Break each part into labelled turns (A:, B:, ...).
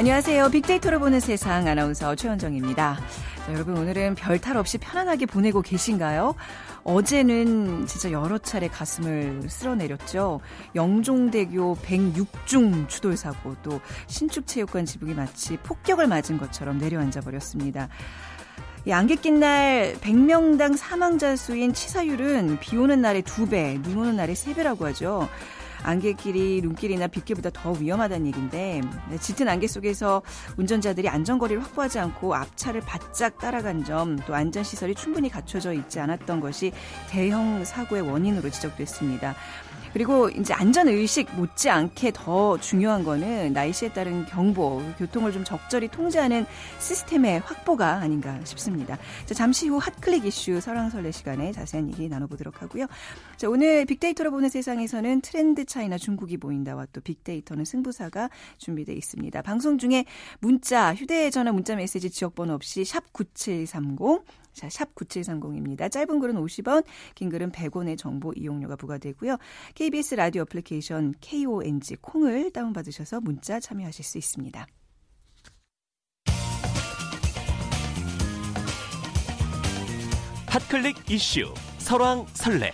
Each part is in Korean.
A: 안녕하세요. 빅데이터로 보는 세상 아나운서 최원정입니다. 자, 여러분 오늘은 별 탈 없이 편안하게 보내고 계신가요? 어제는 진짜 여러 차례 가슴을 쓸어내렸죠. 영종대교 106중 추돌 사고 또 신축체육관 지붕이 마치 폭격을 맞은 것처럼 내려앉아 버렸습니다. 이 안개 낀 날 100명당 사망자 수인 치사율은 비 오는 날의 2배, 눈 오는 날의 3배라고 하죠. 안개길이 눈길이나 빗길보다 더 위험하다는 얘기인데 네, 짙은 안개 속에서 운전자들이 안전거리를 확보하지 않고 앞차를 바짝 따라간 점 또 안전시설이 충분히 갖춰져 있지 않았던 것이 대형 사고의 원인으로 지적됐습니다. 그리고 이제 안전 의식 못지않게 더 중요한 거는 날씨에 따른 경보, 교통을 좀 적절히 통제하는 시스템의 확보가 아닌가 싶습니다. 자, 잠시 후 핫클릭 이슈 설왕설래 시간에 자세한 얘기 나눠보도록 하고요. 자, 오늘 빅데이터로 보는 세상에서는 트렌드 차이나 중국이 보인다와 또 빅데이터는 승부사가 준비되어 있습니다. 방송 중에 문자, 휴대전화 문자 메시지 지역번호 없이 샵 9730, 자, 샵 9730입니다. 짧은 글은 50원, 긴 글은 100원의 정보 이용료가 부과되고요. KBS 라디오 애플리케이션 KONG 콩을 다운받으셔서 문자 참여하실 수 있습니다.
B: 핫클릭 이슈 설왕설래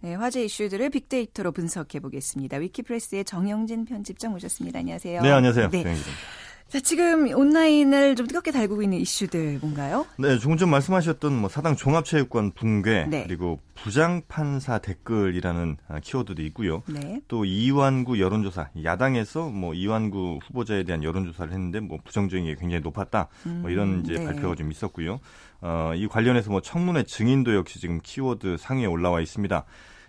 A: 네, 화제 이슈들을 빅데이터로 분석해 보겠습니다. 위키프레스의 정영진 편집장 모셨습니다. 안녕하세요.
C: 네, 안녕하세요.
A: 네.
C: 정영진입니다.
A: 자, 지금 온라인을 좀 뜨겁게 달구고 있는 이슈들 뭔가요?
C: 네, 조금 전 말씀하셨던 뭐 사당 종합체육관 붕괴
A: 네.
C: 그리고 부장판사 댓글이라는 아, 키워드도 있고요.
A: 네.
C: 또 이완구 여론조사 야당에서 뭐 이완구 후보자에 대한 여론조사를 했는데 뭐 부정적인 게 굉장히 높았다. 뭐 이런 이제
A: 네.
C: 발표가 좀 있었고요. 어, 이 관련해서 뭐 청문회 증인도 역시 지금 키워드 상위에 올라와 있습니다.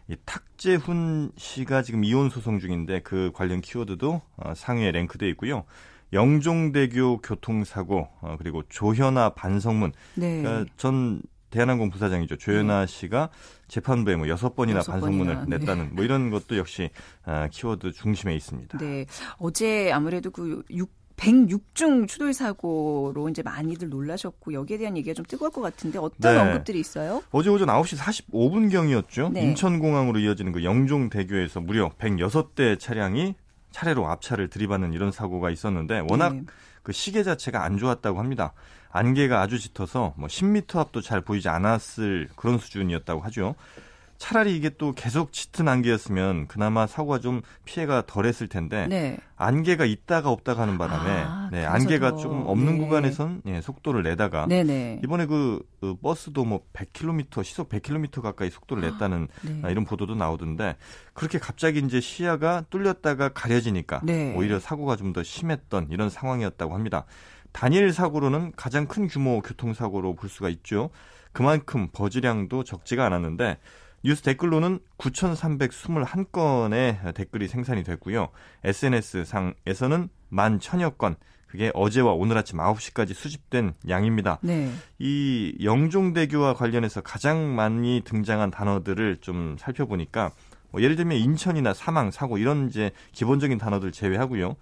C: 이 탁재훈 씨가 지금 이혼 소송 중인데 그 관련 키워드도 어, 상위에 랭크돼 있고요. 영종대교 교통사고 어, 그리고 조현아 반성문
A: 네.
C: 그러니까 전 대한항공 부사장이죠. 조현아 씨가 재판부에 뭐 여섯 번이나 반성문을
A: 네.
C: 냈다는 뭐 이런 것도 역시 아, 키워드 중심에 있습니다.
A: 네. 어제 아무래도 그 6, 106중 추돌 사고로 이제 많이들 놀라셨고 여기에 대한 얘기가 좀 뜨거울 것 같은데 어떤
C: 네.
A: 언급들이 있어요?
C: 어제 오전 9시 45분 경이었죠.
A: 네.
C: 인천공항으로 이어지는 그 영종대교에서 무려 106대 차량이 차례로 앞차를 들이받는 이런 사고가 있었는데 워낙
A: 네.
C: 그 시계 자체가 안 좋았다고 합니다. 안개가 아주 짙어서 뭐 10m 앞도 잘 보이지 않았을 그런 수준이었다고 하죠. 차라리 이게 또 계속 짙은 안개였으면 그나마 사고가 좀 피해가 덜했을 텐데
A: 네.
C: 안개가 있다가 없다가 하는 바람에
A: 아,
C: 네, 안개가
A: 더,
C: 조금 없는
A: 네.
C: 구간에선 예, 속도를 내다가
A: 네네.
C: 이번에 그, 그 버스도 뭐 100km 시속 100km 가까이 속도를 냈다는
A: 네.
C: 아, 이런 보도도 나오던데 그렇게 갑자기 이제 시야가 뚫렸다가 가려지니까
A: 네.
C: 오히려 사고가 좀 더 심했던 이런 상황이었다고 합니다. 단일 사고로는 가장 큰 규모 교통사고로 볼 수가 있죠. 그만큼 버즈량도 적지가 않았는데 뉴스 댓글로는 9,321건의 댓글이 생산이 됐고요. SNS 상에서는 11,000여 건. 그게 어제와 오늘 아침 9시까지 수집된 양입니다.
A: 네.
C: 이 영종대교와 관련해서 가장 많이 등장한 단어들을 좀 살펴보니까 뭐 예를 들면 인천이나 사망, 사고 이런 이제 기본적인 단어들 제외하고요.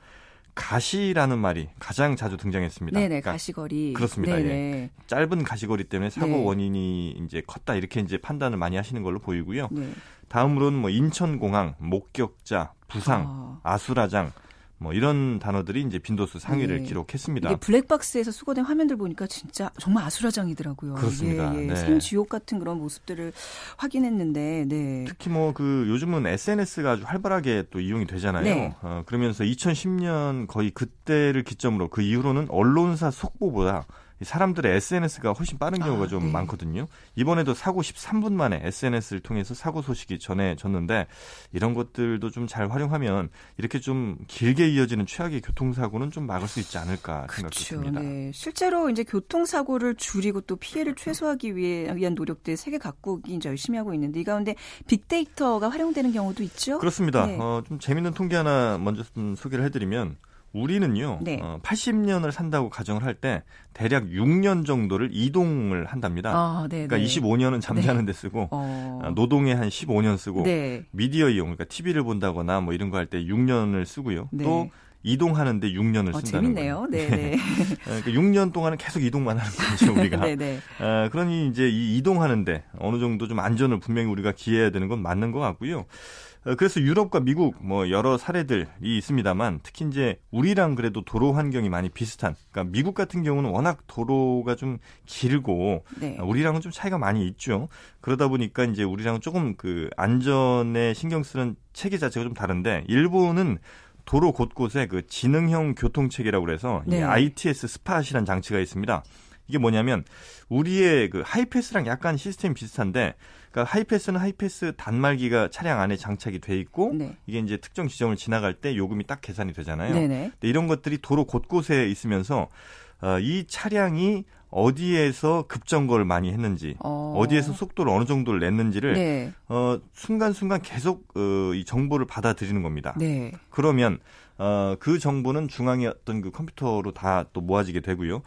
C: 가시라는 말이 가장 자주 등장했습니다.
A: 네네.
C: 그러니까
A: 가시거리.
C: 그렇습니다.
A: 네네.
C: 짧은 가시거리 때문에 사고
A: 네.
C: 원인이 이제 컸다 이렇게 이제 판단을 많이 하시는 걸로 보이고요.
A: 네.
C: 다음으로는 뭐 인천공항, 목격자, 부상,
A: 아.
C: 아수라장 뭐 이런 단어들이 이제 빈도수 상위를
A: 네.
C: 기록했습니다.
A: 이게 블랙박스에서 수거된 화면들 보니까 진짜 정말 아수라장이더라고요.
C: 그렇습니다.
A: 예, 예.
C: 네.
A: 생지옥 같은 그런 모습들을 확인했는데, 네.
C: 특히 뭐 그 요즘은 SNS가 아주 활발하게 또 이용이 되잖아요.
A: 네.
C: 어, 그러면서 2010년 거의 그때를 기점으로 그 이후로는 언론사 속보보다 이 사람들의 SNS가 훨씬 빠른 경우가
A: 아,
C: 좀
A: 네.
C: 많거든요. 이번에도 사고 13분 만에 SNS를 통해서 사고 소식이 전해졌는데 이런 것들도 좀 잘 활용하면 이렇게 좀 길게 이어지는 최악의 교통사고는 좀 막을 수 있지 않을까 생각이
A: 그렇죠.
C: 듭니다.
A: 네. 실제로 이제 교통사고를 줄이고 또 피해를 최소화하기 위해 위한 노력들 세계 각국이 이제 열심히 하고 있는데 이 가운데 빅데이터가 활용되는 경우도 있죠.
C: 그렇습니다.
A: 네.
C: 어, 좀 재밌는 통계 하나 먼저 좀 소개를 해드리면 우리는요,
A: 네.
C: 어, 80년을 산다고 가정을 할 때 대략 6년 정도를 이동을 한답니다.
A: 아, 네.
C: 그러니까 25년은 잠자는 데 쓰고
A: 어.
C: 어, 노동에 한 15년 쓰고
A: 네.
C: 미디어 이용, 그러니까 TV를 본다거나 뭐 이런 거 할 때 6년을 쓰고요.
A: 네.
C: 또 이동하는데 6년을
A: 어,
C: 쓴다는
A: 재밌네요.
C: 거예요.
A: 네, 네.
C: 그러니까 6년 동안은 계속 이동만 하는 거죠, 우리가.
A: 네, 네.
C: 어, 그러니 이제 이 이동하는데 어느 정도 좀 안전을 분명히 우리가 기해야 되는 건 맞는 것 같고요. 어, 그래서 유럽과 미국 뭐 여러 사례들이 있습니다만 특히 이제 우리랑 그래도 도로 환경이 많이 비슷한 그러니까 미국 같은 경우는 워낙 도로가 좀 길고
A: 네.
C: 어, 우리랑은 좀 차이가 많이 있죠. 그러다 보니까 이제 우리랑은 조금 그 안전에 신경 쓰는 체계 자체가 좀 다른데 일본은 도로 곳곳에 그 지능형 교통 체계라고 그래서
A: 네.
C: 이 ITS 스팟이라는 장치가 있습니다. 이게 뭐냐면 우리의 그 하이패스랑 약간 시스템이 비슷한데 그러니까 하이패스는 하이패스 단말기가 차량 안에 장착이 돼 있고
A: 네.
C: 이게 이제 특정 지점을 지나갈 때 요금이 딱 계산이 되잖아요.
A: 네, 네.
C: 근데 이런 것들이 도로 곳곳에 있으면서 어, 이 차량이 어디에서 급정거를 많이 했는지
A: 어.
C: 어... 디에서 속도를 어느 정도를 냈는지를
A: 네.
C: 어, 순간순간 계속 어, 이 정보를 받아들이는 겁니다.
A: 네.
C: 그러면 어, 그 정보는 중앙의 어떤 그 컴퓨터로 다 또 모아지게 되고요.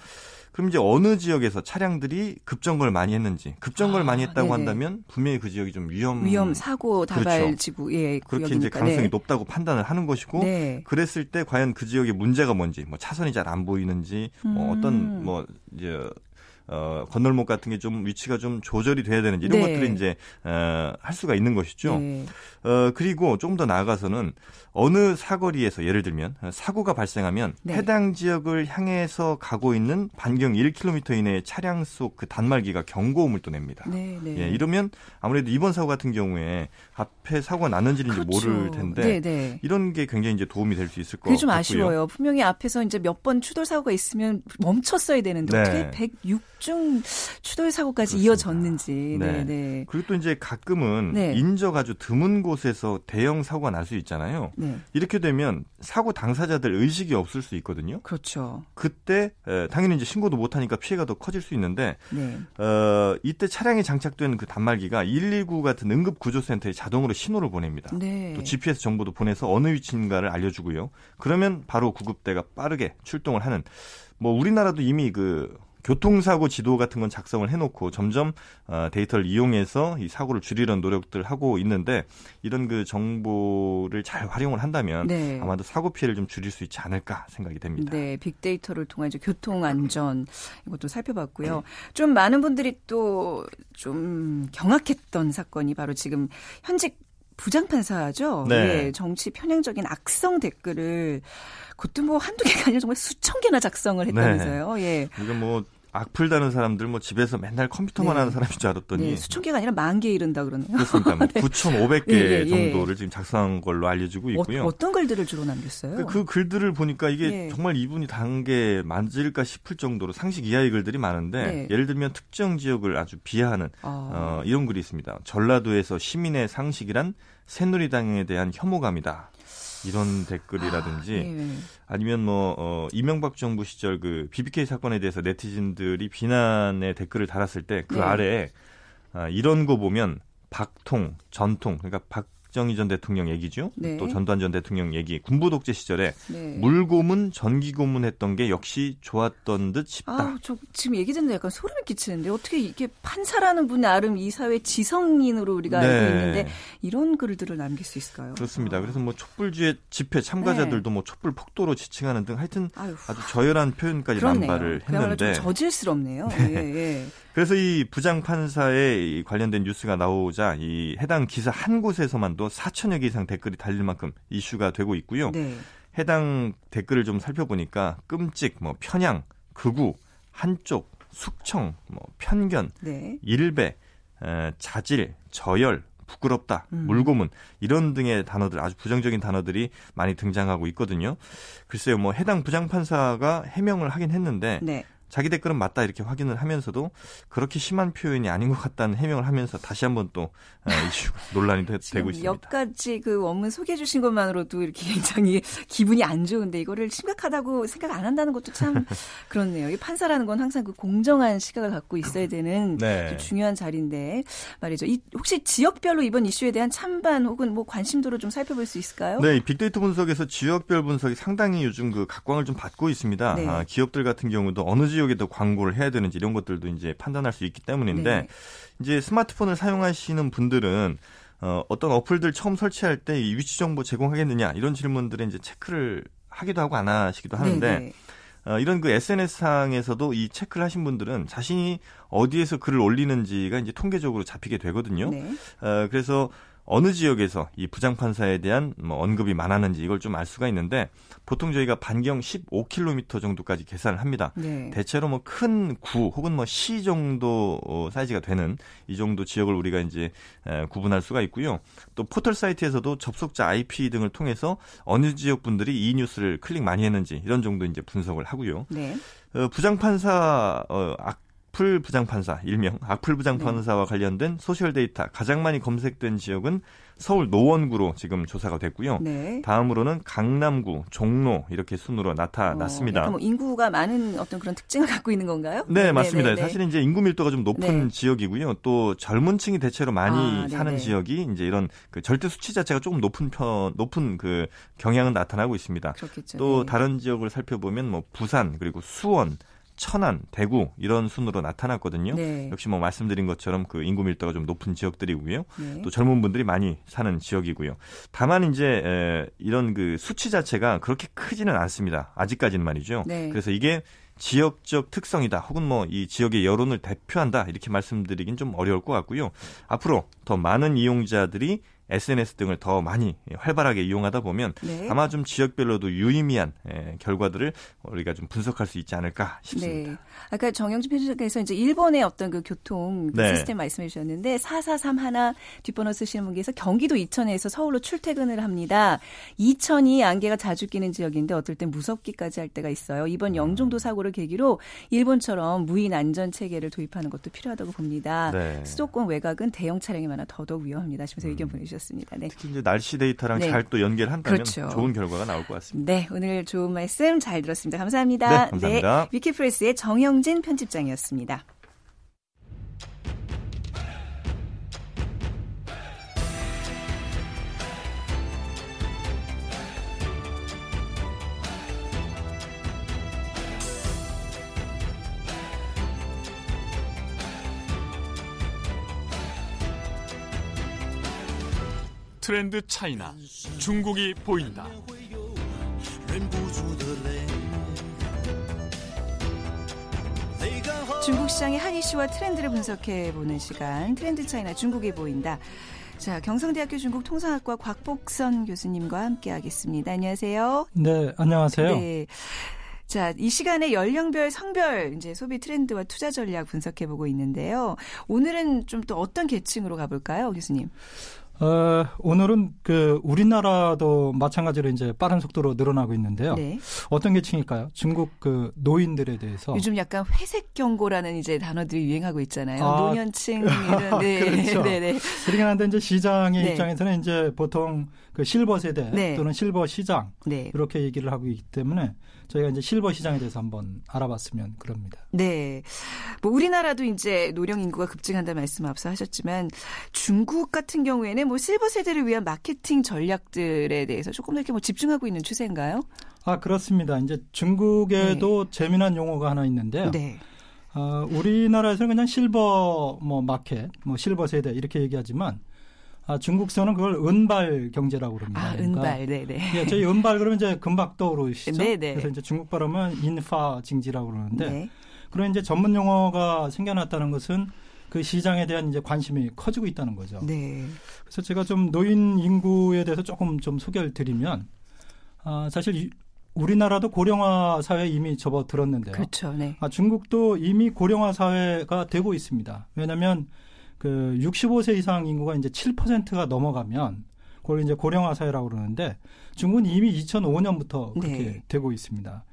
C: 그럼 이제 어느 지역에서 차량들이 급정거를 많이 했는지 급정거를
A: 아,
C: 많이 했다고
A: 네네.
C: 한다면 분명히 그 지역이 좀 위험
A: 위험 사고 다발
C: 그렇죠.
A: 지구 예
C: 그렇게
A: 구역이니까.
C: 이제 가능성이
A: 네.
C: 높다고 판단을 하는 것이고
A: 네.
C: 그랬을 때 과연 그 지역의 문제가 뭔지 뭐 차선이 잘 안 보이는지 뭐
A: 음.
C: 어떤 뭐 이제 어, 건널목 같은 게 좀 위치가 좀 조절이 돼야 되는지 이런
A: 네.
C: 것들이 이제 어, 할 수가 있는 것이죠.
A: 네.
C: 어, 그리고 조금 더 나아가서는 어느 사거리에서 예를 들면 사고가 발생하면
A: 네.
C: 해당 지역을 향해서 가고 있는 반경 1km 이내의 차량 속 그 단말기가 경고음을 또 냅니다.
A: 네, 네.
C: 예, 이러면 아무래도 이번 사고 같은 경우에 앞에 사고가 났는지는
A: 그렇죠.
C: 모를 텐데
A: 네, 네.
C: 이런 게 굉장히 이제 도움이 될 수 있을 것
A: 그게 좀
C: 같고요.
A: 아쉬워요. 분명히 앞에서 이제 몇 번 추돌 사고가 있으면 멈췄어야 되는데
C: 네.
A: 어떻게 106 중 추돌 사고까지
C: 그렇습니다.
A: 이어졌는지. 네,
C: 네.
A: 네.
C: 그리고 또 이제 가끔은
A: 네.
C: 인적 아주 드문 곳에서 대형 사고가 날 수 있잖아요.
A: 네.
C: 이렇게 되면 사고 당사자들 의식이 없을 수 있거든요.
A: 그렇죠.
C: 그때 에, 당연히 이제 신고도 못 하니까 피해가 더 커질 수 있는데
A: 네.
C: 어, 이때 차량에 장착된 그 단말기가 119 같은 응급 구조센터에 자동으로 신호를 보냅니다.
A: 네.
C: 또 GPS 정보도 보내서 어느 위치인가를 알려주고요. 그러면 바로 구급대가 빠르게 출동을 하는 뭐 우리나라도 이미 그 교통사고 지도 같은 건 작성을 해놓고 점점 어, 데이터를 이용해서 이 사고를 줄이려는 노력들을 하고 있는데 이런 그 정보를 잘 활용을 한다면
A: 네.
C: 아마도 사고 피해를 좀 줄일 수 있지 않을까 생각이 됩니다.
A: 네, 빅데이터를 통한 이제 교통 안전 이것도 살펴봤고요. 좀 많은 분들이 또 좀 경악했던 사건이 바로 지금 현직 부장판사죠.
C: 네.
A: 예, 정치 편향적인 악성 댓글을 그것도 뭐 한두 개가 아니라 정말 수천 개나 작성을 했다면서요. 예.
C: 이거 뭐 악플 다는 사람들 뭐 집에서 맨날 컴퓨터만
A: 네.
C: 하는 사람인 줄 알았더니
A: 네, 수천 개가 아니라 만 개 이른다 그러네요.
C: 그렇습니까? 뭐 9,500개
A: 예, 예, 예.
C: 정도를 지금 작성한 걸로 알려지고 있고요.
A: 어, 떤 글들을 주로 남겼어요?
C: 그, 그 글들을 보니까 이게
A: 예.
C: 정말 이분이 단게 맞을까 싶을 정도로 상식 이하의 글들이 많은데
A: 네.
C: 예를 들면 특정 지역을 아주 비하하는
A: 아.
C: 어, 이런 글이 있습니다. 전라도에서 시민의 상식이란 새누리당에 대한 혐오감이다. 이런 댓글이라든지
A: 예.
C: 아니면 뭐 어, 이명박 정부 시절 그 BBK 사건에 대해서 네티즌들이 비난의 댓글을 달았을 때그
A: 네.
C: 아래에 아, 이런 거 보면 박통, 전통 그러니까 박 정희 전 대통령 얘기죠.
A: 네.
C: 또 전두환 전 대통령 얘기, 군부 독재 시절에
A: 네.
C: 물고문, 전기고문 했던 게 역시 좋았던 듯 싶다.
A: 아우, 저 지금 얘기 듣는데 약간 소름이 끼치는데 어떻게 이게 판사라는 분 나름 이 사회 지성인으로 우리가
C: 네.
A: 알고 있는데 이런 글들을 남길 수 있을까요?
C: 그렇습니다. 그래서 뭐 촛불주의 집회 참가자들도
A: 네.
C: 뭐 촛불 폭도로 지칭하는 등 하여튼
A: 아유,
C: 아주 저열한 표현까지
A: 그렇네요.
C: 남발을 했는데
A: 저질스럽네요. 예, 예.
C: 그래서 이 부장 판사의 이 관련된 뉴스가 나오자 이 해당 기사 한 곳에서만도 4천여 개 이상 댓글이 달릴 만큼 이슈가 되고 있고요.
A: 네.
C: 해당 댓글을 좀 살펴보니까 끔찍, 뭐 편향, 극우, 한쪽, 숙청, 뭐 편견,
A: 네.
C: 일배, 에, 자질, 저열, 부끄럽다,
A: 음.
C: 물고문 이런 등의 단어들 아주 부정적인 단어들이 많이 등장하고 있거든요. 글쎄요, 뭐 해당 부장 판사가 해명을 하긴 했는데
A: 네.
C: 자기 댓글은 맞다 이렇게 확인을 하면서도 그렇게 심한 표현이 아닌 것 같다는 해명을 하면서 다시 한번 또 어, 이슈 논란이 되, 고 있습니다.
A: 몇 가지 그 원문 소개해 주신 것만으로도 이렇게 굉장히 기분이 안 좋은데 이거를 심각하다고 생각 안 한다는 것도 참 그렇네요. 이 판사라는 건 항상 그 공정한 시각을 갖고 있어야 되는
C: 네.
A: 좀 중요한 자리인데 말이죠. 이 혹시 지역별로 이번 이슈에 대한 찬반 혹은 뭐 관심도를 좀 살펴볼 수 있을까요?
C: 네, 이 빅데이터 분석에서 지역별 분석이 상당히 요즘 그 각광을 좀 받고 있습니다.
A: 네.
C: 아, 기업들 같은 경우도 어느 지역에 더 광고를 해야 되는지 이런 것들도 이제 판단할 수 있기 때문인데
A: 네.
C: 이제 스마트폰을 사용하시는 분들은 어, 어떤 어플들 처음 설치할 때 이 위치 정보 제공하겠느냐 이런 질문들에 이제 체크를 하기도 하고 안 하시기도 하는데
A: 네네.
C: 어, 이런 그 SNS상에서도 이 체크를 하신 분들은 자신이 어디에서 글을 올리는지가 이제 통계적으로 잡히게 되거든요.
A: 네.
C: 어, 그래서 어느 지역에서 이 부장판사에 대한 뭐 언급이 많았는지 이걸 좀 알 수가 있는데 보통 저희가 반경 15km 정도까지 계산을 합니다.
A: 네.
C: 대체로 뭐 큰 구 혹은 뭐 시 정도 어, 사이즈가 되는 이 정도 지역을 우리가 이제 에, 구분할 수가 있고요. 또 포털 사이트에서도 접속자 IP 등을 통해서 어느 지역 분들이 이 뉴스를 클릭 많이 했는지 이런 정도 이제 분석을 하고요.
A: 네.
C: 어, 부장판사 어, 악플 부장판사 일명 악플 부장판사와 관련된 social data 가장 많이 검색된 지역은 서울 노원구로 지금 조사가 됐고요.
A: 네.
C: 다음으로는 강남구, 종로 이렇게 순으로
A: 어,
C: 나타났습니다.
A: 약간 뭐 인구가 많은 어떤 그런 특징을 갖고 있는 건가요?
C: 네, 맞습니다.
A: 네네네.
C: 사실 이제 인구 밀도가 좀 높은
A: 네.
C: 지역이고요. 또 젊은 층이 대체로 많이
A: 아,
C: 사는
A: 네네.
C: 지역이 이제 이런 그 절대 수치 자체가 조금 높은 편 높은 그 경향은 나타나고 있습니다.
A: 그렇겠죠.
C: 또
A: 네.
C: 다른 지역을 살펴보면 뭐 부산 그리고 수원, 천안, 대구 이런 순으로 나타났거든요.
A: 네.
C: 역시 뭐 말씀드린 것처럼 그 인구 밀도가 좀 높은 지역들이고요.
A: 네.
C: 또 젊은 분들이 많이 사는 지역이고요. 다만 이제 에, 이런 그 수치 자체가 그렇게 크지는 않습니다. 아직까지는 말이죠.
A: 네.
C: 그래서 이게 지역적 특성이다 혹은 뭐 이 지역의 여론을 대표한다 이렇게 말씀드리긴 좀 어려울 것 같고요. 앞으로 더 많은 이용자들이 SNS 등을 더 많이 활발하게 이용하다 보면
A: 네.
C: 아마 좀 지역별로도 유의미한 에, 결과들을 우리가 좀 분석할 수 있지 않을까 싶습니다.
A: 네. 아까 정영진 편집장께서 이제 일본의 어떤 그 교통 그
C: 네.
A: 시스템 말씀해 주셨는데 4431 뒷번호 쓰시는 분께서 경기도 이천에서 서울로 출퇴근을 합니다. 이천이 안개가 자주 끼는 지역인데 어떨 땐 무섭기까지 할 때가 있어요. 이번 영종도 사고를 계기로 일본처럼 무인 안전 체계를 도입하는 것도 필요하다고 봅니다.
C: 네. 음.
A: 수도권 외곽은 대형 차량이 많아 더더욱 위험합니다. 하시면서 의견 보내주셨습니다. 네.
C: 특히 이제 날씨 데이터랑
A: 네.
C: 잘또 연결한다면
A: 그렇죠.
C: 좋은 결과가 나올 것 같습니다.
A: 네, 오늘 좋은 말씀 잘 들었습니다. 감사합니다.
C: 네, 감사합니다.
A: 위키프레스의 정영진 편집장이었습니다.
B: 트렌드 차이나 중국이 보인다.
A: 중국 시장의 한 이슈와 트렌드를 분석해 보는 시간 트렌드 차이나 중국이 보인다. 자, 경성대학교 중국 통상학과 곽복선 교수님과 함께 하겠습니다. 안녕하세요.
D: 네, 안녕하세요.
A: 네. 자, 이 시간에 연령별, 성별 이제 소비 트렌드와 투자 전략 분석해 보고 있는데요. 오늘은 좀 또 어떤 계층으로 가볼까요, 교수님?
D: 어, 오늘은 그 우리나라도 마찬가지로 이제 빠른 속도로 늘어나고 있는데요.
A: 네.
D: 어떤 계층일까요? 중국 그 노인들에 대해서
A: 요즘 약간 회색 경고라는 이제 단어들이 유행하고 있잖아요.
D: 아,
A: 노년층 이런 네.
D: 그렇죠.
A: 네, 네.
D: 그러긴 한데 이제 시장의
A: 네.
D: 입장에서는 이제 보통 그 실버 세대
A: 네.
D: 또는 실버 시장
A: 네.
D: 이렇게 얘기를 하고 있기 때문에 저희가 이제 실버 시장에 대해서 한번 알아봤으면 그럽니다.
A: 네. 뭐 우리나라도 이제 노령 인구가 급증한다는 말씀 앞서 하셨지만 중국 같은 경우에는 뭐 실버 세대를 위한 마케팅 전략들에 대해서 조금 더 이렇게 뭐 집중하고 있는 추세인가요?
D: 아 그렇습니다. 이제 중국에도 재미난 용어가 하나 있는데요.
A: 네.
D: 아, 우리나라에서는 그냥 실버 뭐 마켓, 뭐 실버 세대 이렇게 얘기하지만 아, 중국서는 그걸 은발 경제라고 그럽니다.
A: 아,
D: 그러니까
A: 은발. 네, 네.
D: 예, 저희 은발 그러면 이제 금박 떠오르시죠.
A: 네, 네.
D: 그래서 이제 중국 발음은 인파 징지라고 그러는데
A: 네.
D: 그런 이제 전문 용어가 생겨났다는 것은 그 시장에 대한 이제 관심이 커지고 있다는 거죠.
A: 네.
D: 그래서 제가 좀 노인 인구에 대해서 조금 좀 소개를 드리면 아, 사실 이- 우리나라도 고령화 사회에 이미 접어들었는데요.
A: 그렇죠. 네.
D: 아, 중국도 이미 고령화 사회가 되고 있습니다. 왜냐하면 그 65세 이상 인구가 이제 7%가 넘어가면 그걸 이제 고령화 사회라고 그러는데 중국은 이미 2005년부터 그렇게
A: 네.
D: 되고 있습니다.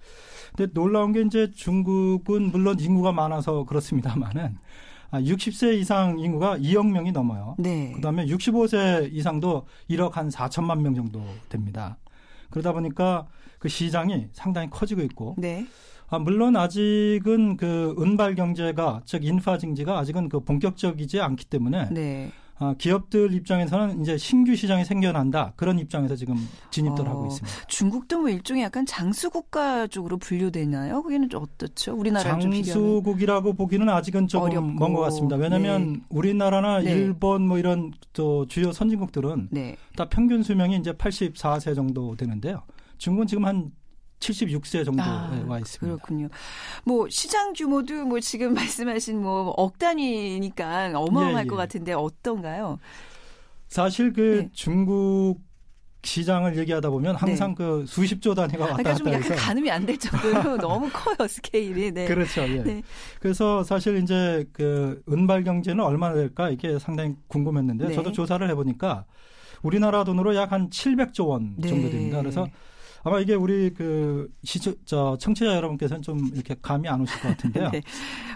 D: 근데 놀라운 게 이제 중국은 물론 인구가 많아서 그렇습니다만은 아, 60세 이상 인구가 2억 명이 넘어요.
A: 네.
D: 그다음에 65세 이상도 1억 한 4천만 명 정도 됩니다. 그러다 보니까 그 시장이 상당히 커지고 있고
A: 네.
D: 아, 물론 아직은 그 은발 경제가 즉 인파 증지가 아직은 그 본격적이지 않기 때문에
A: 네.
D: 아, 기업들 입장에서는 이제 신규 시장이 생겨난다 그런 입장에서 지금 진입들
A: 어,
D: 하고 있습니다.
A: 중국도 뭐 일종의 약간 장수 국가 쪽으로 분류되나요? 거기는 좀 어떻죠? 비교하면.
D: 장수국이라고 보기는 아직은 조금 먼 것 같습니다. 왜냐하면
A: 네.
D: 우리나라나
A: 네.
D: 일본 뭐 이런 또 주요 선진국들은
A: 네.
D: 다 평균 수명이 이제 84세 정도 되는데요. 중국은 지금 한 76세 정도에
A: 아,
D: 와 있습니다.
A: 그렇군요. 뭐 시장 규모도 뭐 지금 말씀하신 뭐 억 단위니까 어마어마할
D: 예,
A: 것
D: 예.
A: 같은데 어떤가요?
D: 사실 그
A: 네.
D: 중국 시장을 얘기하다 보면 항상 그 수십조 단위가 왔다
A: 그러니까 좀
D: 갔다
A: 약간 가늠이 안 될 정도로 너무 커요 스케일이. 네.
D: 그렇죠. 예.
A: 네.
D: 그래서 사실 이제 그 은발 경제는 얼마나 될까 이게 상당히 궁금했는데
A: 네.
D: 저도 조사를 해보니까 우리나라 돈으로 약 한 700조 원
A: 네.
D: 정도 됩니다. 그래서 아마 이게 우리 그 시저 저 청취자 여러분께서는 좀 이렇게 감이 안 오실 것 같은데요.
A: 네.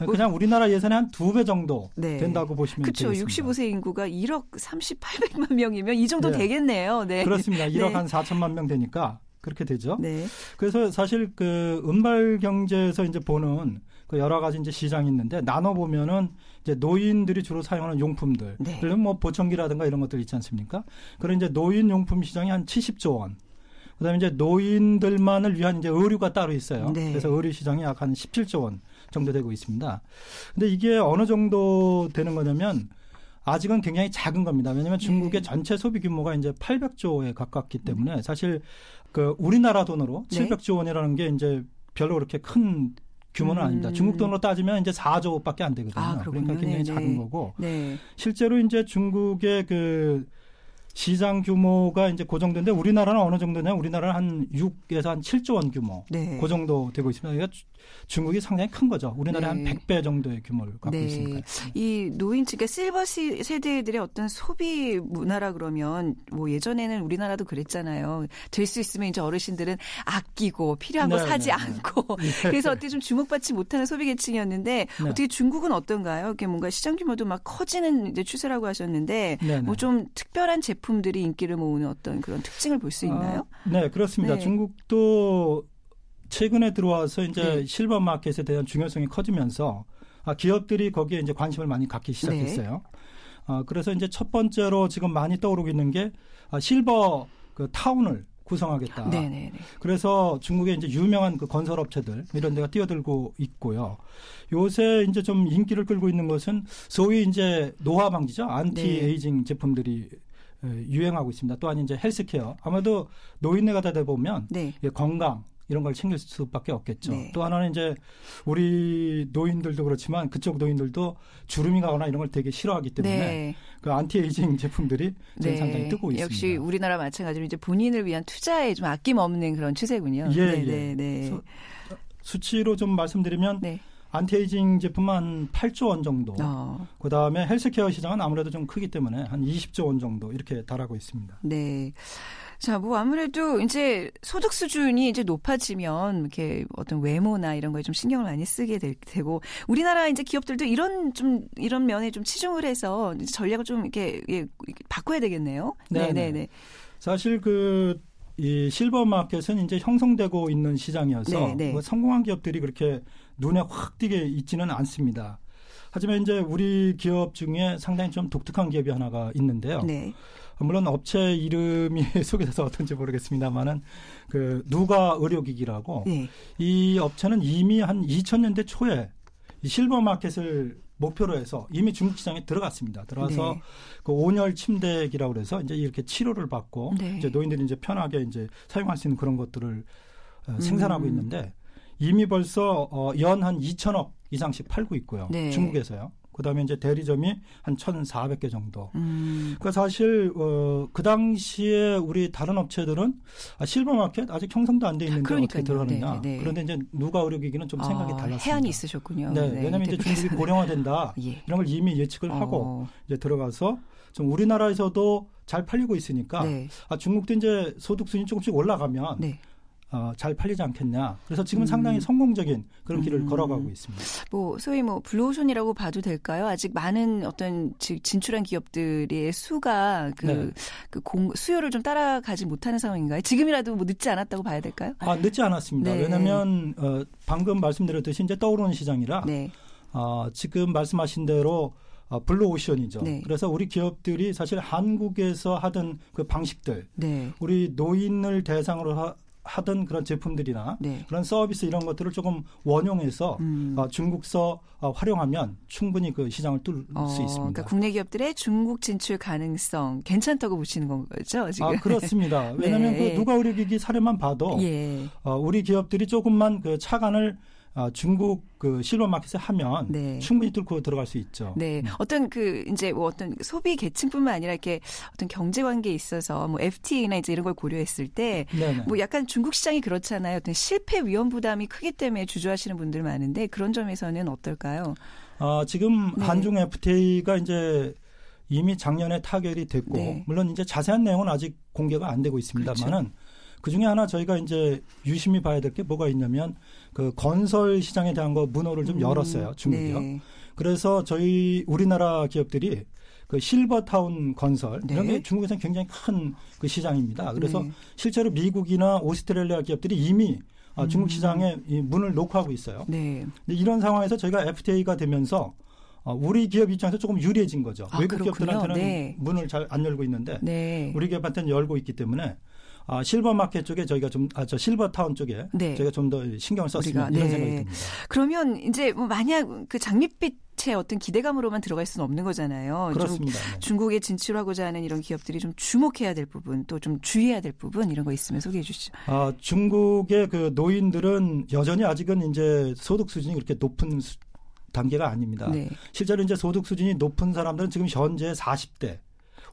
D: 그냥 우리나라 예산의 한 두 배 정도
A: 네.
D: 된다고 보시면
A: 그렇죠.
D: 되겠습니다.
A: 65세 인구가 1억 3800만 명이면 이 정도
D: 네.
A: 되겠네요. 네.
D: 그렇습니다. 1억
A: 네.
D: 한 4천만 명 되니까 그렇게 되죠.
A: 네.
D: 그래서 사실 그 은발 경제에서 이제 보는 그 여러 가지 이제 시장이 있는데 나눠 보면은 이제 노인들이 주로 사용하는 용품들,
A: 네.
D: 물론 뭐 보청기라든가 이런 것들 있지 않습니까? 그런 이제 노인 용품 시장이 한 70조 원. 그다음에 이제 노인들만을 위한 이제 의류가 따로 있어요.
A: 네.
D: 그래서 의류 시장이 약 한 17조 원 정도 되고 있습니다. 근데 이게 어느 정도 되는 거냐면 아직은 굉장히 작은 겁니다. 왜냐하면 중국의
A: 네.
D: 전체 소비 규모가 이제 800조에 가깝기 때문에 사실 그 우리나라 돈으로
A: 네.
D: 700조 원이라는 게 이제 별로 그렇게 큰 규모는
A: 음.
D: 아닙니다. 중국 돈으로 따지면 이제 4조밖에 안 되거든요.
A: 아.
D: 그러니까 굉장히
A: 네네.
D: 작은 거고
A: 네.
D: 실제로 이제 중국의 그 시장 규모가 이제 그 정도인데 우리나라는 어느 정도냐? 우리나라는 한 6에서 한 7조 원 규모.
A: 네.
D: 그 정도 되고 있습니다. 그러니까 주- 중국이 상당히 큰 거죠. 우리나라
A: 네.
D: 한 100배 정도의 규모를 갖고
A: 네.
D: 있으니까.
A: 이 노인 그러니까 실버 시- 세대들의 어떤 소비 문화라 그러면 뭐 예전에는 우리나라도 그랬잖아요. 될 수 있으면 이제 어르신들은 아끼고 필요한 거
D: 네,
A: 사지
D: 네, 네.
A: 않고 그래서 어떻게 좀 주목받지 못하는 소비 계층이었는데
D: 네.
A: 어떻게 중국은 어떤가요? 이게 뭔가 시장 규모도 막 커지는 이제 추세라고 하셨는데
D: 네, 네.
A: 뭐좀 특별한 제품들이 인기를 모으는 어떤 그런 특징을 볼 수 있나요?
D: 아, 네, 그렇습니다.
A: 네.
D: 중국도 최근에 들어와서 이제
A: 네.
D: silver market에 대한 중요성이 커지면서 아, 기업들이 거기에 이제 관심을 많이 갖기
A: 네.
D: 시작했어요. 아, 그래서 이제 첫 번째로 지금 많이 떠오르고 있는 게 아, 실버 그 타운을 구성하겠다.
A: 네네네.
D: 그래서 중국의 이제 유명한 그 건설 업체들 이런 데가 뛰어들고 있고요. 요새 이제 좀 인기를 끌고 있는 것은 소위 이제 노화 방지죠. 안티
A: 네.
D: aging 제품들이 에, 유행하고 있습니다. 또한 이제 헬스케어. 아마도 노인네가 다 되다 보면
A: 네.
D: 예, 건강 이런 걸 챙길 수밖에 없겠죠.
A: 네.
D: 또 하나는 이제 우리 노인들도 그렇지만 그쪽 노인들도 주름이 가거나 이런 걸 되게 싫어하기 때문에
A: 네.
D: 그 안티에이징 제품들이 지금 상당히 뜨고 있습니다.
A: 역시 우리나라 마찬가지로 이제 본인을 위한 투자에 좀 아낌없는 그런 추세군요.
D: 예,
A: 네,
D: 예.
A: 네, 네.
D: 그래서 수치로 좀 말씀드리면
A: 네.
D: 안티에이징 제품은 한 8조 원 정도.
A: 어,
D: 그 다음에 헬스케어 시장은 아무래도 좀 크기 때문에 한 20조 원 정도 이렇게 달하고 있습니다.
A: 네. 자, 뭐 아무래도 이제 소득 수준이 이제 높아지면 이렇게 어떤 외모나 이런 거에 좀 신경을 많이 쓰게 될 테고 우리나라 이제 기업들도 이런 좀 이런 면에 좀 치중을 해서 전략을 좀 이렇게 예, 바꿔야 되겠네요. 네,
D: 네,
A: 네,
D: 네.
A: 네.
D: 사실 그 이 실버 마켓은 이제 형성되고 있는 시장이어서
A: 네, 네.
D: 뭐 성공한 기업들이 그렇게 눈에 확 띄게 있지는 않습니다. 하지만 이제 우리 기업 중에 상당히 좀 독특한 기업이 하나가 있는데요.
A: 네.
D: 물론 업체 이름이 소개돼서 어떤지 모르겠습니다만은 그 누가 의료기기라고
A: 네.
D: 이 업체는 이미 한 2000년대 초에 이 실버 마켓을 목표로 해서 이미 중국 시장에 들어갔습니다. 들어가서
A: 네.
D: 그 온열 침대기라고 그래서 이제 이렇게 치료를 받고
A: 네.
D: 이제 노인들이 이제 편하게 이제 사용할 수 있는 그런 것들을 어, 생산하고
A: 음.
D: 있는데 이미 벌써 어, 연한 2천억 이상씩 팔고 있고요.
A: 네.
D: 중국에서요. 그다음에 이제 대리점이 한 1,400개 정도.
A: 음.
D: 그러니까 사실 어, 그 당시에 우리 다른 업체들은 아, 실버 마켓 아직 형성도 안 돼 있는데
A: 그러니까요.
D: 어떻게 들어가느냐.
A: 네, 네, 네.
D: 그런데 이제 누가 의료기기는 좀 생각이
A: 아,
D: 달랐습니다.
A: 해안이 있으셨군요.
D: 네, 왜냐하면 이제 중국이. 고령화된다
A: 예.
D: 이런 걸 이미 예측을 하고
A: 어,
D: 이제 들어가서 좀 우리나라에서도 잘 팔리고 있으니까
A: 네.
D: 아, 중국도 이제 소득 수준이 조금씩 올라가면
A: 네.
D: 어, 잘 팔리지 않겠냐. 그래서 지금
A: 음.
D: 상당히 성공적인 그런 길을
A: 음.
D: 걸어가고 있습니다.
A: 뭐 소위 뭐 블루오션이라고 봐도 될까요? 아직 많은 어떤 지- 진출한 기업들의 수가 그,
D: 네.
A: 그 공, 수요를 좀 따라가지 못하는 상황인가요? 지금이라도 뭐 늦지 않았다고 봐야 될까요?
D: 아, 늦지 않았습니다.
A: 네.
D: 왜냐하면 어, 방금 말씀드렸듯이 이제 떠오르는 시장이라
A: 네.
D: 어, 지금 말씀하신 대로 어, 블루 오션이죠.
A: 네.
D: 그래서 우리 기업들이 사실 한국에서 하던 그 방식들,
A: 네.
D: 우리 노인을 대상으로 하, 하던 그런 제품들이나
A: 네.
D: 그런 서비스 이런 것들을 조금 원용해서
A: 음.
D: 어, 중국서 어, 활용하면 충분히 그 시장을 뚫을
A: 어,
D: 수 있습니다.
A: 그러니까 국내 기업들의 중국 진출 가능성 괜찮다고 보시는 거죠 지금?
D: 아 그렇습니다. 왜냐하면
A: 네.
D: 그 누가 의료기기 사례만 봐도
A: 예.
D: 어, 우리 기업들이 조금만 그 차관을 어, 중국 그 실버 마켓에 하면
A: 네.
D: 충분히 뚫고 들어갈 수 있죠.
A: 네, 어떤 그 이제 뭐 어떤 소비 계층뿐만 아니라 이렇게 어떤 경제 관계에 있어서 뭐 FTA나 이제 이런 걸 고려했을 때. 뭐 약간 중국 시장이 그렇잖아요. 어떤 실패 위험 부담이 크기 때문에 주저하시는 분들 많은데 그런 점에서는 어떨까요?
D: 아, 지금
A: 네.
D: 한중 FTA가 이제 이미 작년에 타결이 됐고
A: 네.
D: 물론 이제 자세한 내용은 아직 공개가 안 되고 있습니다만은 그 중에 하나 저희가 이제 유심히 봐야 될 게 뭐가 있냐면 그 건설 시장에 대한 거 문호를 좀
A: 음,
D: 열었어요 중국이요.
A: 네.
D: 그래서 저희 우리나라 기업들이 그 실버타운 건설 이런
A: 네.
D: 게 중국에서는 굉장히 큰 그 시장입니다. 그래서
A: 네.
D: 실제로 미국이나 오스트레일리아 기업들이 이미 아, 중국
A: 음.
D: 시장에 이 문을 놓고 하고 있어요.
A: 네.
D: 근데 이런 상황에서 저희가 FTA가 되면서 어, 우리 기업 입장에서 조금 유리해진 거죠.
A: 아,
D: 외국
A: 그렇군요.
D: 기업들한테는
A: 네.
D: 문을 잘 안 열고 있는데
A: 네.
D: 우리 기업한테는 열고 있기 때문에 아, 실버 마켓 쪽에 저희가 좀, 아, 저 실버 타운 쪽에
A: 네.
D: 저희가 좀 더 신경을
A: 우리가,
D: 이런
A: 네.
D: 생각이 듭니다.
A: 그러면 이제 뭐 만약 그 장밋빛의 어떤 기대감으로만 들어갈 수는 없는 거잖아요. 좀
D: 그렇습니다. 네.
A: 중국에 진출하고자 하는 이런 기업들이 좀 주목해야 될 부분, 또 좀 주의해야 될 부분 이런 거 있으면 소개해 주시죠.
D: 아, 중국의 그 노인들은 여전히 아직은 이제 소득 수준이 그렇게 높은 수- 단계가 아닙니다.
A: 네.
D: 실제로 이제 소득 수준이 높은 사람들은 지금 현재 40대,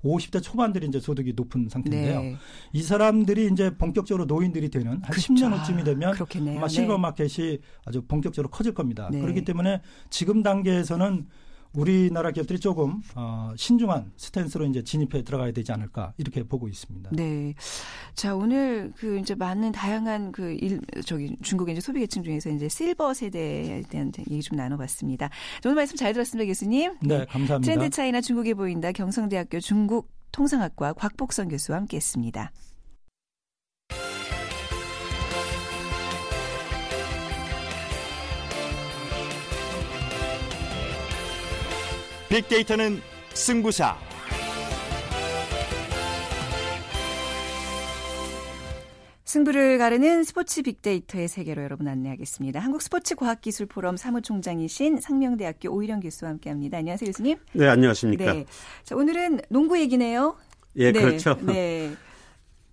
D: 50대 초반들이 이제 소득이 높은 상태인데요.
A: 네.
D: 이 사람들이 이제 본격적으로 노인들이 되는 한
A: 그렇죠.
D: 10년 후쯤이 되면
A: 그렇겠네요.
D: 아마
A: 네.
D: 실버 마켓이 아주 본격적으로 커질 겁니다.
A: 네.
D: 그렇기 때문에 지금 단계에서는 우리나라 기업들이 조금 어, 신중한 스탠스로 이제 진입해 들어가야 되지 않을까 이렇게 보고 있습니다.
A: 네. 자, 오늘 그 이제 많은 다양한 그 일, 저기 중국의 이제 소비 계층 중에서 이제 실버 세대에 대한 얘기 좀 나눠봤습니다. 자, 오늘 말씀 잘 들었습니다, 교수님.
D: 네, 감사합니다.
A: 트렌드 차이나 중국에 보인다 경성대학교 중국 통상학과 곽복선 교수와 함께했습니다.
B: 빅데이터는 승부사.
A: 승부를 가르는 스포츠 빅데이터의 세계로 여러분 안내하겠습니다. 한국 스포츠 과학기술 포럼 사무총장이신 상명대학교 오일영 교수와 함께합니다. 안녕하세요, 교수님.
E: 네, 안녕하십니까.
A: 네. 자, 오늘은 농구 얘기네요.
E: 예,
A: 네,
E: 그렇죠.
A: 네.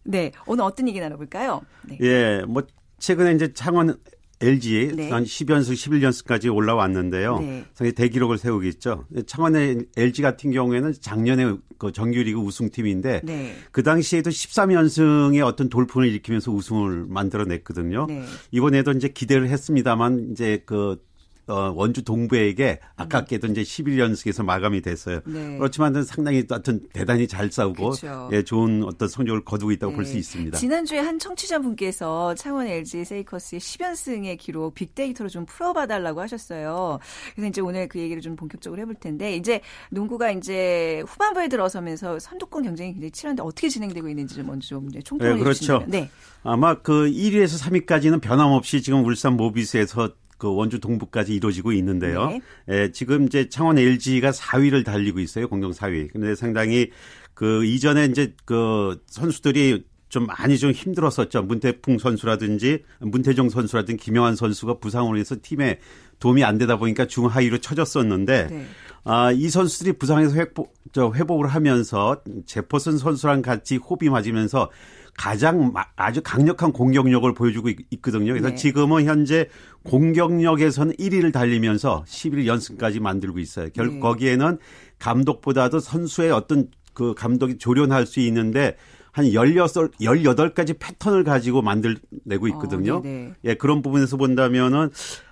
A: 네. 오늘 어떤 얘기 나눠볼까요? 네.
E: 예, 뭐 최근에 이제 창원 LG
A: 네.
E: 한 10연승, 11연승까지 올라왔는데요.
A: 네.
E: 상당히 대기록을 세우고 있죠. 창원의 LG 같은 경우에는 작년에 그 정규리그 우승팀인데
A: 네.
E: 그 당시에도 13연승의 어떤 돌풍을 일으키면서 우승을 만들어냈거든요.
A: 네.
E: 이번에도 이제 기대를 했습니다만 이제 그 어, 원주 동부에게 아깝게도 이제 11연승에서 마감이 됐어요.
A: 네.
E: 그렇지만 상당히 또 하여튼 대단히 잘 싸우고. 예, 좋은 어떤 성적을 거두고 있다고 볼수
A: 네.
E: 있습니다.
A: 지난주에 한 청취자분께서 창원 LG 세이커스의 10연승의 기록 빅데이터로 좀 풀어봐달라고 하셨어요. 그래서 이제 오늘 그 얘기를 좀 본격적으로 해볼 텐데 이제 농구가 이제 후반부에 들어서면서 선두권 경쟁이 굉장히 치열한데 어떻게 진행되고 있는지 좀 먼저 좀 이제 총평을
E: 네, 그렇죠.
A: 해주시면 네.
E: 아마 그 1위에서 3위까지는 변함없이 지금 울산 모비스에서 그 원주 동부까지 이루어지고 있는데요.
A: 네.
E: 예, 지금 이제 창원 LG가 4위를 달리고 있어요. 공동 4위. 근데 상당히 그 이전에 이제 그 선수들이 좀 많이 좀 힘들었었죠. 문태풍 선수라든지 문태종 선수라든지 김영환 선수가 부상으로 인해서 팀에 도움이 안 되다 보니까 중하위로 쳐졌었는데
A: 네.
E: 아, 이 선수들이 부상에서 회복, 저 회복을 하면서 제퍼슨 선수랑 같이 호흡이 맞으면서 가장 마- 아주 강력한 공격력을 보여주고 있, 있거든요. 그래서
A: 네.
E: 지금은 현재 공격력에서는 1위를 달리면서 11 연승까지 만들고 있어요. 결국
A: 네.
E: 거기에는 감독보다도 선수의 어떤 그 감독이 조련할 수 있는데 한 16, 18가지 패턴을 가지고 만들내고 있거든요.
A: 어.
E: 예, 그런 부분에서 본다면은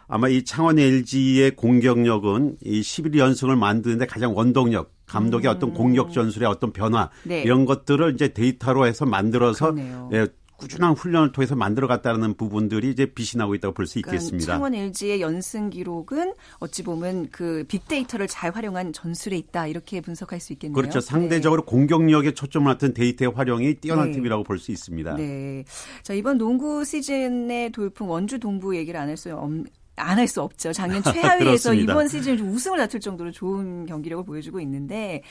E: 아마 이 창원 LG의 공격력은 이 11연승을 만드는데 가장 원동력, 감독의 어떤 공격 전술의 어떤 변화
A: 음. 네.
E: 이런 것들을 이제 데이터로 해서 만들어서
A: 그러네요.
E: 예, 꾸준한 훈련을 통해서 만들어갔다는 부분들이 이제 빛이 나고 있다고 볼수
A: 그러니까
E: 있겠습니다.
A: 창원 LG의 연승 기록은 어찌 보면 그 빅데이터를 잘 활용한 전술에 있다 이렇게 분석할 수 있겠네요.
E: 그렇죠. 상대적으로 공격력에 초점을 맞춘 데이터의 활용이 뛰어난
A: 네.
E: 팀이라고 볼 수 있습니다.
A: 네. 자, 이번 농구 시즌의 돌풍 원주 동부 얘기를 안 할 수 없, 안 할 수 없죠. 작년 최하위에서. 이번 시즌 좀 우승을 다툴 정도로 좋은 경기력을 보여주고 있는데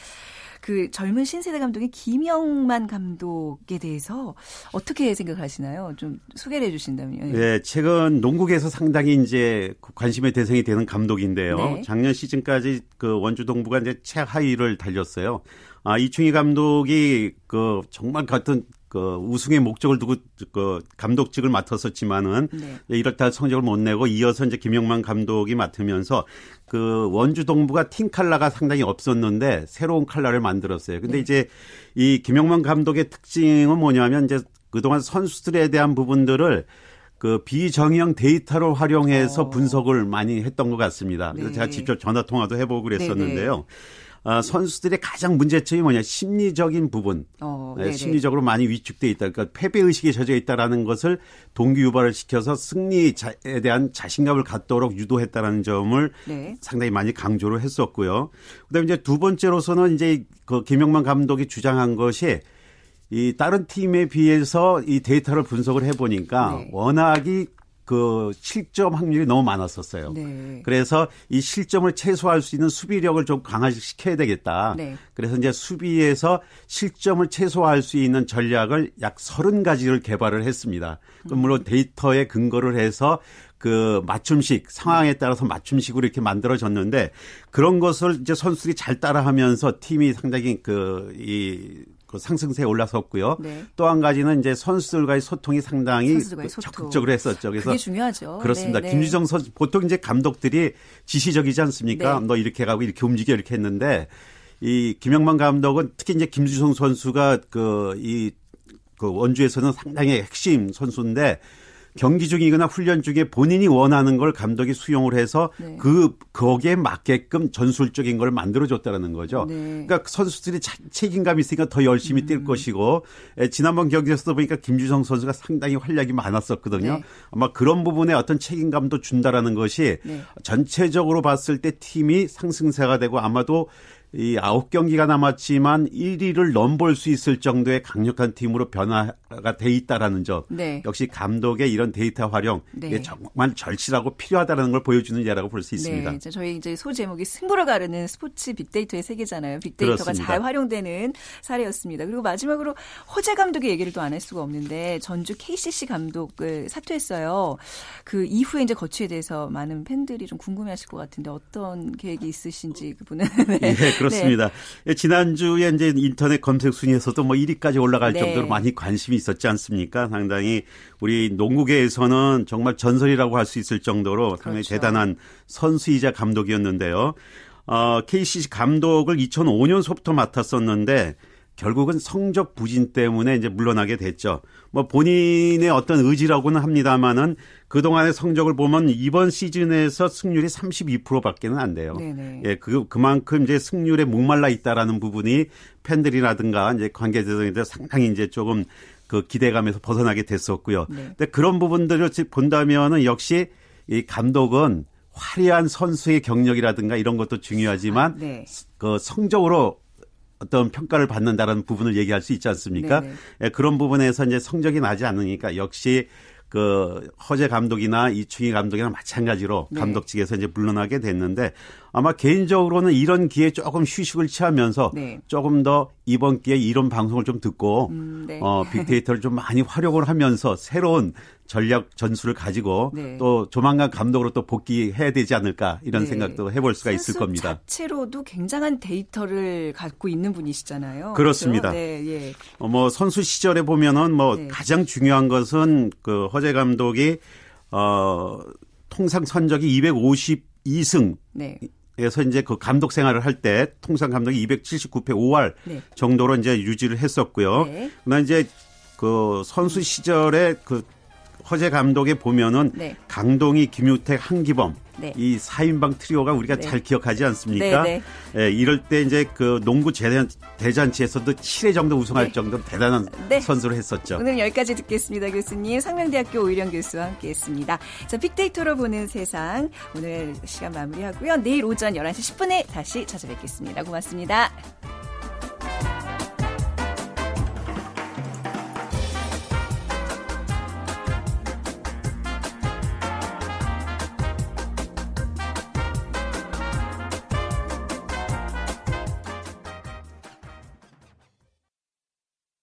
A: 그 젊은 신세대 감독인 김영만 감독에 대해서 어떻게 생각하시나요? 좀 소개를 해주신다면요.
E: 네, 최근 농구에서 상당히 이제 관심의 대상이 되는 감독인데요.
A: 네.
E: 작년 시즌까지 그 원주 동부가 이제 최하위를 달렸어요. 아, 이충희 감독이 그 정말 같은 그 우승의 목적을 두고 그 감독직을 맡았었지만은
A: 네.
E: 이렇다 성적을 못 내고 이어서 이제 김영만 감독이 맡으면서 그 원주 동부가 팀 칼라가 상당히 없었는데 새로운 칼라를 만들었어요. 근데
A: 네.
E: 이제 이 김영만 감독의 특징은 뭐냐면 이제 그동안 선수들에 대한 부분들을 그 비정형 데이터를 활용해서
A: 어.
E: 분석을 많이 했던 것 같습니다. 그래서
A: 네.
E: 제가 직접 전화 통화도 해보고 그랬었는데요.
A: 네,
E: 아, 선수들의 가장 문제점이 뭐냐 심리적인 부분,
A: 어,
E: 네. 심리적으로 많이 위축돼 있다. 그러니까 패배 의식에 젖어 있다라는 것을 동기 유발을 시켜서 승리에 대한 자신감을 갖도록 유도했다라는 점을
A: 네.
E: 상당히 많이 강조를 했었고요. 그다음에 이제 두 번째로서는 이제 그 김영만 감독이 주장한 것이 이 다른 팀에 비해서 이 데이터를 분석을 해보니까
A: 네.
E: 워낙이 그 실점 확률이 너무 많았었어요.
A: 네.
E: 그래서 이 실점을 최소화할 수 있는 수비력을 좀 강화시켜야 되겠다.
A: 네.
E: 그래서 이제 수비에서 실점을 최소화할 수 있는 전략을 약 30가지를 개발을 했습니다. 그 물론 데이터에 근거를 해서 그 맞춤식 상황에 따라서 맞춤식으로 이렇게 만들어졌는데 그런 것을 이제 선수들이 잘 따라하면서 팀이 상당히 그이 그 상승세에 올라섰고요.
A: 네.
E: 또한 가지는 이제 선수들과의 소통이 상당히
A: 선수들과의
E: 그
A: 소통.
E: 적극적으로 했었죠. 그래서
A: 그게 중요하죠.
E: 그렇습니다.
A: 네, 네.
E: 김주정 선수 보통 이제 감독들이 지시적이지 않습니까?
A: 네.
E: 너 이렇게 가고 이렇게 움직여 이렇게 했는데 이 김영만 감독은 특히 이제 김주성 선수가 그이그 원주에서는 상당히 핵심 선수인데 경기 중이거나 훈련 중에 본인이 원하는 걸 감독이 수용을 해서
A: 네.
E: 그 거기에 맞게끔 전술적인 걸 만들어 줬다는 거죠.
A: 네.
E: 그러니까 선수들이 자- 책임감 이 있으니까 더 열심히 뛸
A: 음.
E: 것이고 에, 지난번 경기에서도 보니까 김주성 선수가 상당히 활약이 많았었거든요.
A: 네.
E: 아마 그런 부분에 어떤 책임감도 준다라는 것이
A: 네.
E: 전체적으로 봤을 때 팀이 상승세가 되고 아마도 이 아홉 경기가 남았지만 1위를 넘볼 수 있을 정도의 강력한 팀으로 변화가 돼 있다라는 점.
A: 네.
E: 역시 감독의 이런 데이터 활용
A: 네.
E: 이게 정말 절실하고 필요하다는 걸 보여주는 예라고 볼 수 있습니다.
A: 네, 저희 이제 소 제목이 승부를 가르는 스포츠 빅데이터의 세계잖아요. 빅데이터가
E: 그렇습니다.
A: 잘 활용되는 사례였습니다. 그리고 마지막으로 허재 감독의 얘기를 또 안 할 수가 없는데 전주 KCC 감독을 사퇴했어요. 그 이후에 이제 거취에 대해서 많은 팬들이 좀 궁금해하실 것 같은데 어떤 계획이 있으신지 그분은 네.
E: 예, 그렇습니다. 예, 지난주에 이제 인터넷 검색 순위에서도 뭐 1위까지 올라갈
A: 네.
E: 정도로 많이 관심이 있었지 않습니까? 상당히 우리 농구계에서는 정말 전설이라고 할 수 있을 정도로 상당히
A: 그렇죠.
E: 대단한 선수이자 감독이었는데요. 어, KCC 감독을 2005년서부터 맡았었는데 결국은 성적 부진 때문에 이제 물러나게 됐죠. 뭐 본인의 어떤 의지라고는 합니다만은 그동안의 성적을 보면 이번 시즌에서 승률이 32%밖에는 안 돼요.
A: 네네.
E: 예, 그 그만큼 이제 승률에 목말라 있다라는 부분이 팬들이라든가 이제 관계자들한테 상당히 이제 조금 그 기대감에서 벗어나게 됐었고요.
A: 네.
E: 근데 그런 부분들을 본다면은 역시 이 감독은 화려한 선수의 경력이라든가 이런 것도 중요하지만
A: 아, 네.
E: 그 성적으로 어떤 평가를 받는다라는 부분을 얘기할 수 있지 않습니까?
A: 네네.
E: 예, 그런 부분에서 이제 성적이 나지 않으니까 역시 그 허재 감독이나 이충희 감독이나 마찬가지로
A: 네.
E: 감독직에서 이제 물러나게 됐는데 아마 개인적으로는 이런 기회에 조금 휴식을 취하면서
A: 네.
E: 조금 더 이번 기회에 이런 방송을 좀 듣고
A: 음, 네.
E: 어, 빅데이터를 좀 많이 활용을 하면서 새로운 전략 전술을 가지고
A: 네.
E: 또 조만간 감독으로 또 복귀해야 되지 않을까 이런
A: 네.
E: 생각도 해볼 수가 있을 겁니다.
A: 자체로도 굉장한 데이터를 갖고 있는 분이시잖아요.
E: 그렇습니다.
A: 그렇죠? 네, 예.
E: 어, 뭐 선수 시절에 보면은 뭐
A: 네.
E: 가장 중요한 것은 그 허재 감독이 어 통상 선적이 252승
A: 네.
E: 에서 이제 그 감독 생활을 할 때 통상 감독이 279패 5할
A: 네.
E: 정도로 이제 유지를 했었고요.
A: 네.
E: 그러나 이제 그 선수 시절에 그 허재 감독에 보면은
A: 네.
E: 강동희, 김유택, 한기범
A: 네.
E: 이 4인방 트리오가 우리가
A: 네.
E: 잘 기억하지 않습니까?
A: 네,
E: 예, 이럴 때 이제 그 농구 재단, 대잔치에서도 7회 정도 우승할
A: 네.
E: 정도로 대단한
A: 네.
E: 선수를 했었죠.
A: 오늘 여기까지 듣겠습니다, 교수님. 상명대학교 오일영 교수와 함께 했습니다. 자, 빅데이터로 보는 세상 오늘 시간 마무리하고요. 내일 오전 11시 10분에 다시 찾아뵙겠습니다. 고맙습니다.